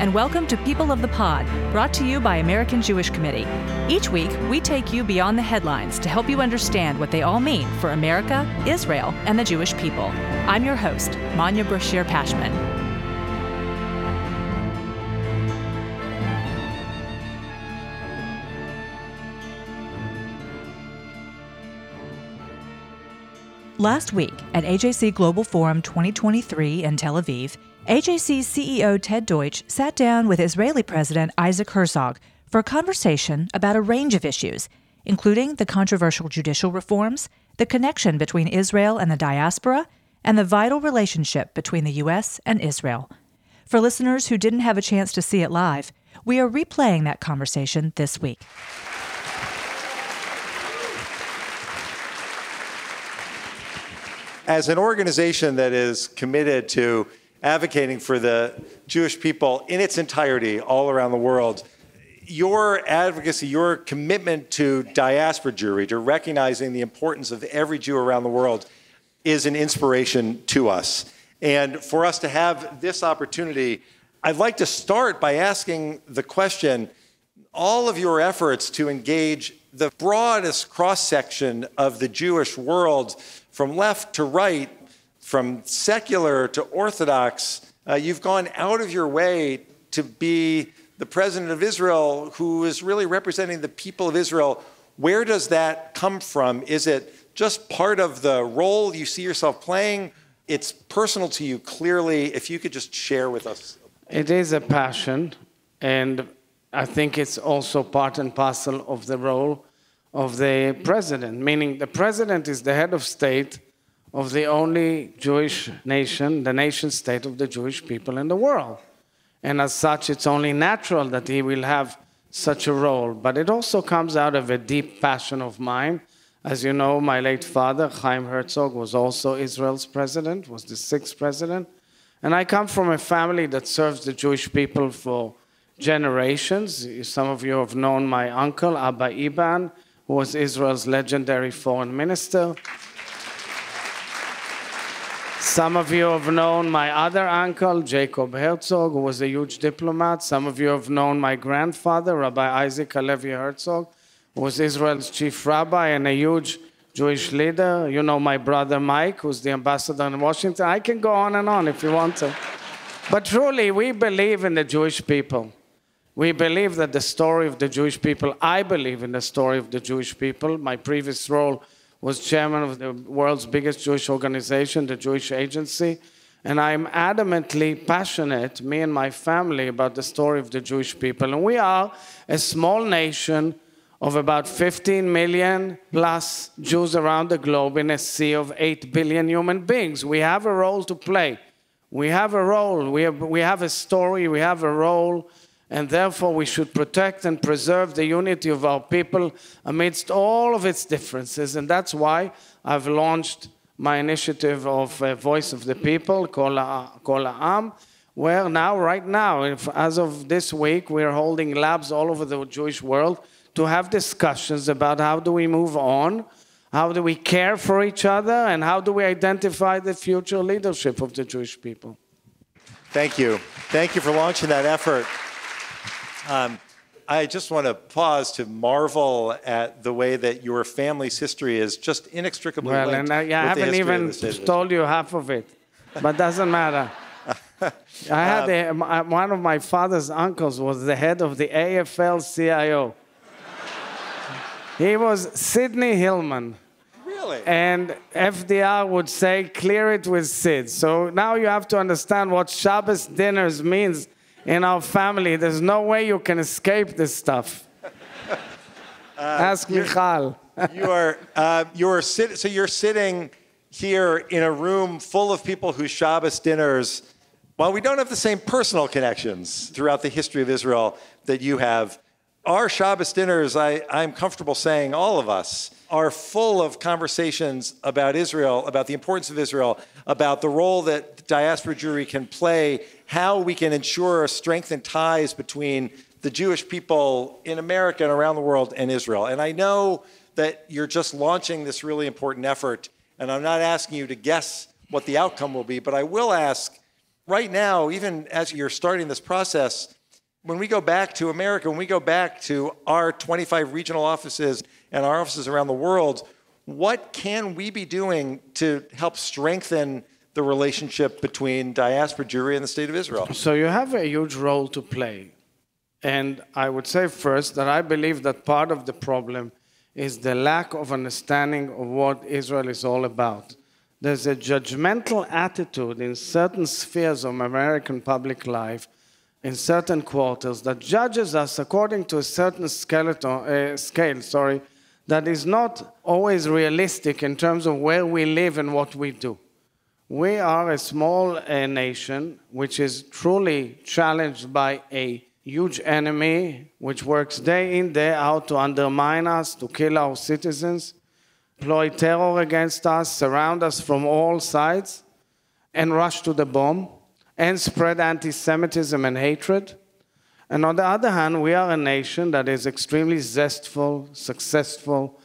And welcome to People of the Pod, brought to you by American Jewish Committee. Each week, we take you beyond the headlines to help you understand what they all mean for America, Israel, and the Jewish people. I'm your host, Manya Brachear Pashman. Last week at AJC Global Forum 2023 in Tel Aviv, AJC's CEO Ted Deutch sat down with Israeli President Isaac Herzog for a conversation about a range of issues, including the controversial judicial reforms, the connection between Israel and the diaspora, and the vital relationship between the U.S. and Israel. For listeners who didn't have a chance to see it live, we are replaying that conversation this week. As an organization that is committed to advocating for the Jewish people in its entirety all around the world, your advocacy, your commitment to diaspora Jewry, to recognizing the importance of every Jew around the world, is an inspiration to us. And for us to have this opportunity, I'd like to start by asking the question all of your efforts to engage the broadest cross section of the Jewish world from left to right, from secular to orthodox, uh, you've gone out of your way to be the president of Israel who is really representing the people of Israel. Where does that come from? Is it just part of the role you see yourself playing? It's personal to you, clearly. If you could just share with us. It is a passion, and I think it's also part and parcel of the role of the president, meaning the president is the head of state of the only Jewish nation, the nation state of the Jewish people in the world. And as such, it's only natural that he will have such a role. But it also comes out of a deep passion of mine. As you know, my late father, Chaim Herzog, was also Israel's president, was the sixth president. And I come from a family that serves the Jewish people for generations. Some of you have known my uncle, Abba Eban, who was Israel's legendary foreign minister. Some of you have known my other uncle, Jacob Herzog, who was a huge diplomat. Some of you have known my grandfather, Rabbi Isaac Halevi Herzog, who was Israel's chief rabbi and a huge Jewish leader. You know my brother Mike, who's the ambassador in Washington. I can go on and on if you want to. But truly, we believe in the Jewish people. We believe that the story of the Jewish people, I believe in the story of the Jewish people. My previous role was chairman of the world's biggest Jewish organization, the Jewish Agency. And I'm adamantly passionate, me and my family, about the story of the Jewish people. And we are a small nation of about 15 million plus Jews around the globe in a sea of 8 billion human beings. We have a role to play. We have a role. We have, we have a story. We have a role and therefore we should protect and preserve the unity of our people amidst all of its differences. And that's why I've launched my initiative of uh, Voice of the People, Kol Am, where now, right now, if, as of this week, we're holding labs all over the Jewish world to have discussions about how do we move on, how do we care for each other, and how do we identify the future leadership of the Jewish people. Thank you. Thank you for launching that effort. Um, I just want to pause to marvel at the way that your family's history is just inextricably well, linked. and I, yeah, I haven't even told you half of it, but doesn't matter. I had a, one of my father's uncles was the head of the AFL-CIO. he was Sidney Hillman. Really? And FDR would say, clear it with Sid. So now you have to understand what Shabbos dinners means in our family. There's no way you can escape this stuff. Uh, Ask Michal. you are uh, you're sit- so you're sitting here in a room full of people whose Shabbos dinners, while we don't have the same personal connections throughout the history of Israel that you have, our Shabbos dinners, I, I'm comfortable saying, all of us, are full of conversations about Israel, about the importance of Israel, about the role that diaspora Jewry can play, how we can ensure strengthened ties between the Jewish people in America and around the world and Israel. And I know that you're just launching this really important effort, and I'm not asking you to guess what the outcome will be, but I will ask right now, even as you're starting this process, when we go back to America, when we go back to our 25 regional offices and our offices around the world, what can we be doing to help strengthen the relationship between diaspora Jewry and the state of Israel? So you have a huge role to play. And I would say first that I believe that part of the problem is the lack of understanding of what Israel is all about. There's a judgmental attitude in certain spheres of American public life, in certain quarters, that judges us according to a certain skeleton, uh, scale, sorry, that is not always realistic in terms of where we live and what we do. We are a small uh, nation which is truly challenged by a huge enemy which works day in, day out to undermine us, to kill our citizens, employ terror against us, surround us from all sides, and rush to the bomb, and spread anti Semitism and hatred. And on the other hand, we are a nation that is extremely zestful, successful,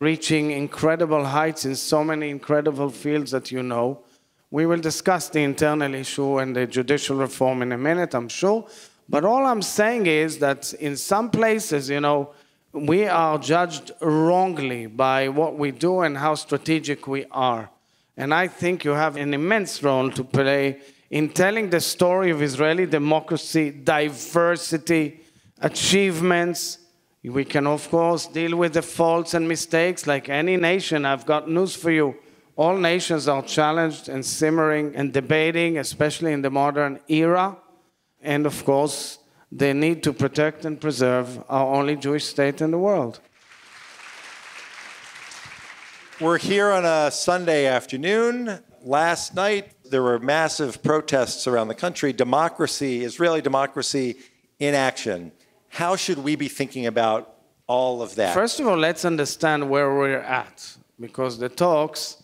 reaching incredible heights in so many incredible fields that you know. We will discuss the internal issue and the judicial reform in a minute, I'm sure. But all I'm saying is that in some places, you know, we are judged wrongly by what we do and how strategic we are. And I think you have an immense role to play in telling the story of Israeli democracy, diversity, achievements. We can, of course, deal with the faults and mistakes like any nation. I've got news for you. All nations are challenged and simmering and debating, especially in the modern era and of course, the need to protect and preserve our only Jewish state in the world. We're here on a Sunday afternoon. Last night, there were massive protests around the country. Democracy, Israeli democracy in action. How should we be thinking about all of that? First of all, let's understand where we're at, because the talks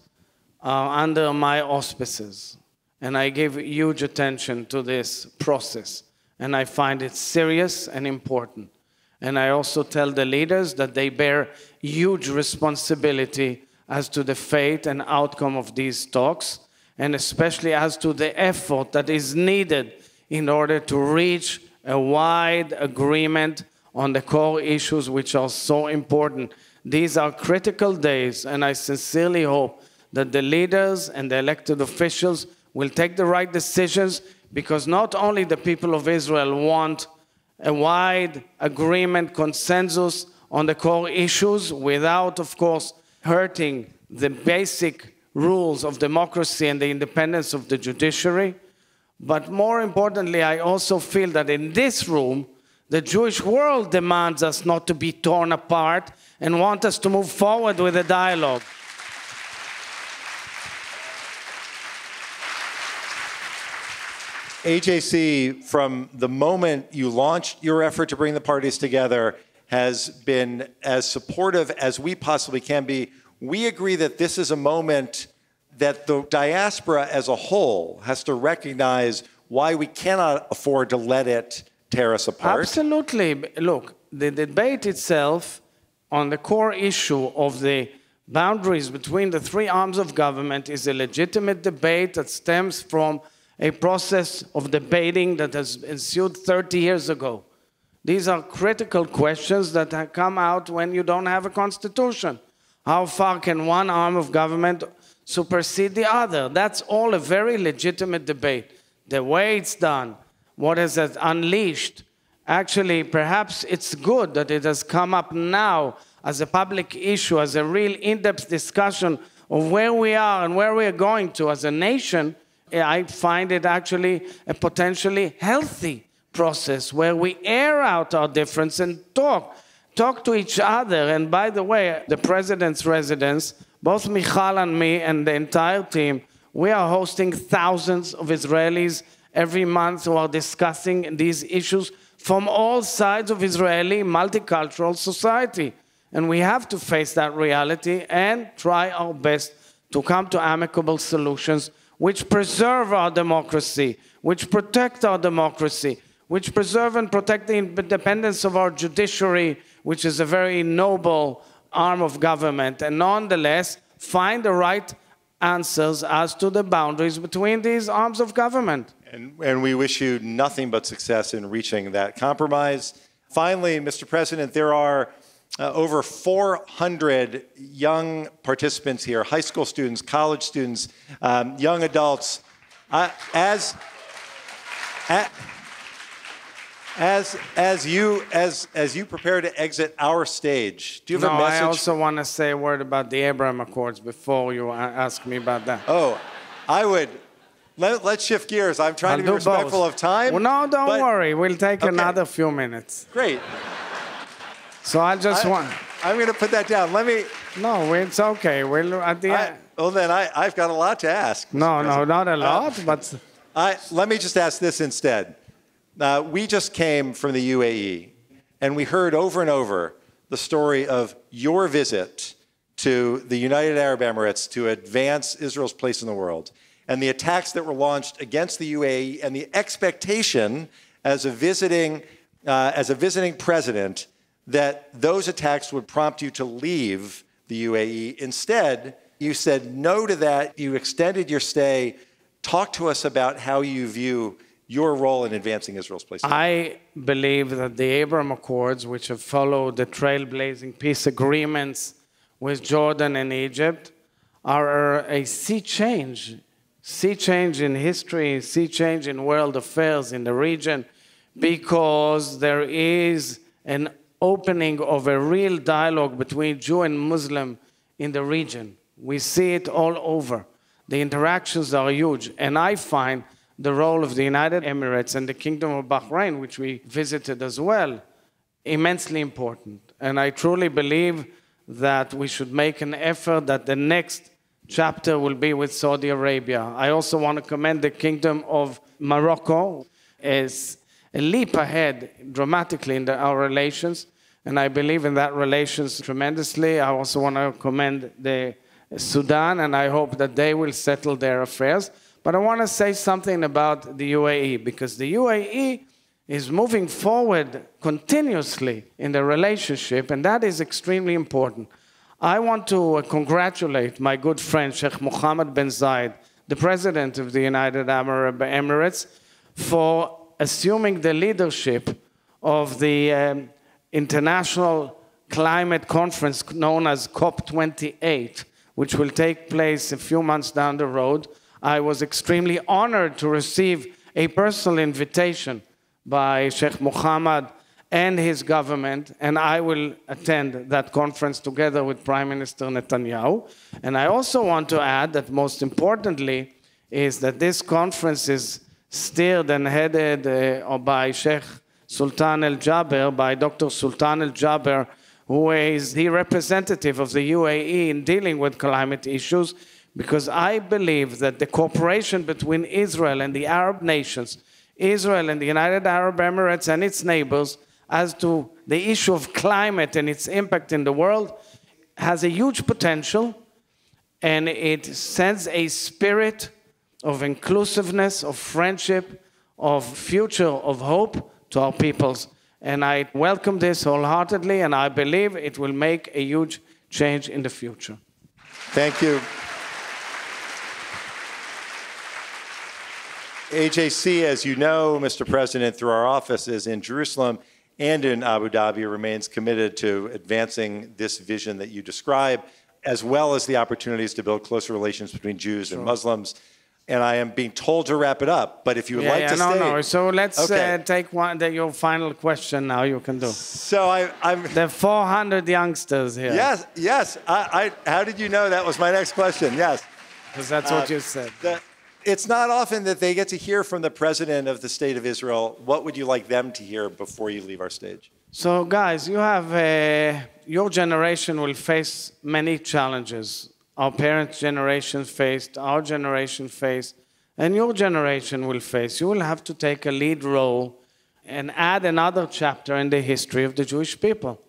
are under my auspices. And I give huge attention to this process. And I find it serious and important. And I also tell the leaders that they bear huge responsibility as to the fate and outcome of these talks, and especially as to the effort that is needed in order to reach a wide agreement on the core issues which are so important. These are critical days, and I sincerely hope that the leaders and the elected officials will take the right decisions because not only the people of Israel want a wide agreement, consensus on the core issues without, of course, hurting the basic rules of democracy and the independence of the judiciary. But more importantly, I also feel that in this room, the Jewish world demands us not to be torn apart and want us to move forward with a dialogue. AJC, from the moment you launched your effort to bring the parties together, has been as supportive as we possibly can be. We agree that this is a moment that the diaspora as a whole has to recognize why we cannot afford to let it tear us apart. Absolutely. Look, the debate itself on the core issue of the boundaries between the three arms of government is a legitimate debate that stems from a process of debating that has ensued 30 years ago. These are critical questions that come out when you don't have a constitution. How far can one arm of government supersede the other? That's all a very legitimate debate. The way it's done, what has it unleashed, actually, perhaps it's good that it has come up now as a public issue, as a real in depth discussion of where we are and where we are going to as a nation I find it actually a potentially healthy process where we air out our difference and talk, talk to each other. And by the way, the president's residence, both Michal and me and the entire team, we are hosting thousands of Israelis every month who are discussing these issues from all sides of Israeli multicultural society. And we have to face that reality and try our best to come to amicable solutions which preserve our democracy, which protect our democracy, which preserve and protect the independence of our judiciary, which is a very noble arm of government, and nonetheless find the right answers as to the boundaries between these arms of government. And, and we wish you nothing but success in reaching that compromise. Finally, Mr. President, there are uh, over 400 young participants here high school students, college students, um, young adults. Uh, as, as, as, you, as, as you prepare to exit our stage, do you have no, a message? I also want to say a word about the Abraham Accords before you ask me about that. Oh, I would. Let, us shift gears. I'm trying I'll to be respectful both. of time. Well, no, don't worry. We'll take Okay. another few minutes. Great. So I just I, want. I'm going to put that down. Let me. No, it's okay. We'll at the I, end. well, then I, I've got a lot to ask. No, no, not Uh, a lot, but I, let me just ask this instead. Uh, we just came from the UAE, and we heard over and over the story of your visit to the United Arab Emirates to advance Israel's place in the world, and the attacks that were launched against the UAE, and the expectation as a visiting, uh, as a visiting president that those attacks would prompt you to leave the UAE. Instead, you said no to that. You extended your stay. Talk to us about how you view your role in advancing Israel's place. I believe that the Abraham Accords, which have followed the trailblazing peace agreements with Jordan and Egypt, are a sea change, sea change in history, sea change in world affairs in the region, because there is an opening of a real dialogue between Jew and Muslim in the region. We see it all over. The interactions are huge, and I find the role of the United Emirates and the Kingdom of Bahrain, which we visited as well, immensely important. And I truly believe that we should make an effort that the next chapter will be with Saudi Arabia. I also want to commend the Kingdom of Morocco as a leap ahead dramatically in the, our relations. And I believe in that relations tremendously. I also want to commend the Sudan, and I hope that they will settle their affairs. But I want to say something about the UAE because the UAE is moving forward continuously in the relationship, and that is extremely important. I want to uh, congratulate my good friend Sheikh Mohammed bin Zayed, the president of the United Arab Emirates, for assuming the leadership of the um, international climate conference known as COP28, which will take place a few months down the road. I was extremely honored to receive a personal invitation by Sheikh Mohammed and his government, and I will attend that conference together with Prime Minister Netanyahu. And I also want to add that most importantly is that this conference is steered and headed uh, by Sheikh Sultan Al Jaber, by Dr. Sultan Al Jaber, who is the representative of the UAE in dealing with climate issues, because I believe that the cooperation between Israel and the Arab nations, Israel and the United Arab Emirates and its neighbors, as to the issue of climate and its impact in the world, has a huge potential, and it sends a spirit of inclusiveness, of friendship, of future, of hope to our peoples. And I welcome this wholeheartedly, and I believe it will make a huge change in the future. Thank you. AJC, as you know, Mr. President, through our offices in Jerusalem and in Abu Dhabi, remains committed to advancing this vision that you describe, as well as the opportunities to build closer relations between Jews and Muslims. And I am being told to wrap it up, but if you would Yeah, like yeah, to no, stay. no. So let's Okay. uh, take one. The, your final question now. You can do. So I, I'm. There are 400 youngsters here. Yes, yes. I, I, how did you know that was my next question? Yes. because that's Uh, what you said. The, it's not often that they get to hear from the president of the state of Israel. What would you like them to hear before you leave our stage? So, guys, you have uh, your generation will face many challenges. Our parents' generation faced, our generation faced, and your generation will face. You will have to take a lead role and add another chapter in the history of the Jewish people.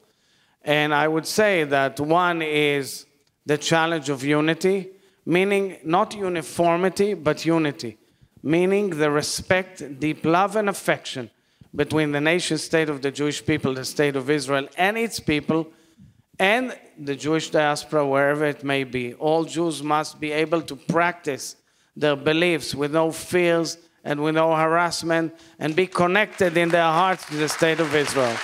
And I would say that one is the challenge of unity, meaning not uniformity, but unity, meaning the respect, deep love, and affection between the nation state of the Jewish people, the state of Israel, and its people, and the Jewish diaspora, wherever it may be. All Jews must be able to practice their beliefs with no fears and with no harassment and be connected in their hearts to the state of Israel.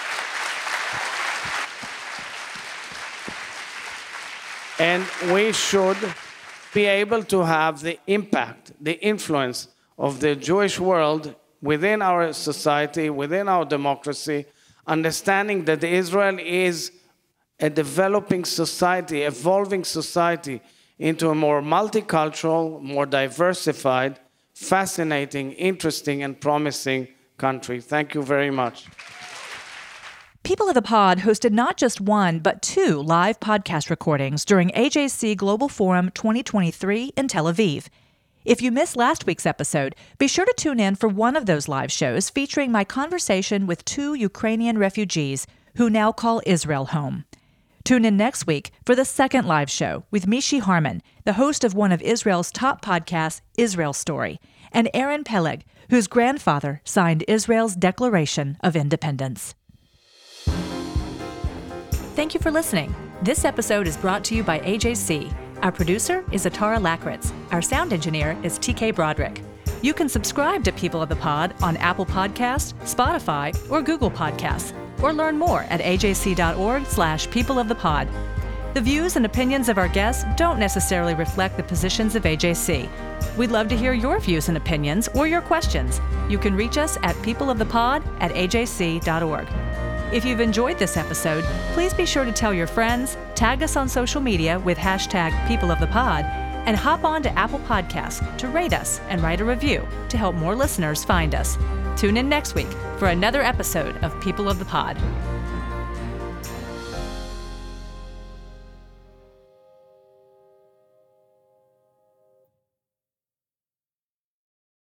And we should be able to have the impact, the influence of the Jewish world within our society, within our democracy, understanding that Israel is a developing society, evolving society into a more multicultural, more diversified, fascinating, interesting, and promising country. Thank you very much. People of the Pod hosted not just one, but two live podcast recordings during AJC Global Forum 2023 in Tel Aviv. If you missed last week's episode, be sure to tune in for one of those live shows featuring my conversation with two Ukrainian refugees who now call Israel home. Tune in next week for the second live show with Mishy Harman, the host of one of Israel's top podcasts, Israel Story, and Aaron Peleg, whose grandfather signed Israel's Declaration of Independence. Thank you for listening. This episode is brought to you by AJC. Our producer is Atara Lakritz. Our sound engineer is TK Broderick. You can subscribe to People of the Pod on Apple Podcasts, Spotify, or Google Podcasts, or learn more at ajc.org slash people of the pod. The views and opinions of our guests don't necessarily reflect the positions of AJC. We'd love to hear your views and opinions or your questions. You can reach us at peopleofthepod at ajc.org. If you've enjoyed this episode, please be sure to tell your friends, tag us on social media with hashtag PeopleOfThePod, and hop on to Apple Podcasts to rate us and write a review to help more listeners find us. Tune in next week for another episode of People of the Pod.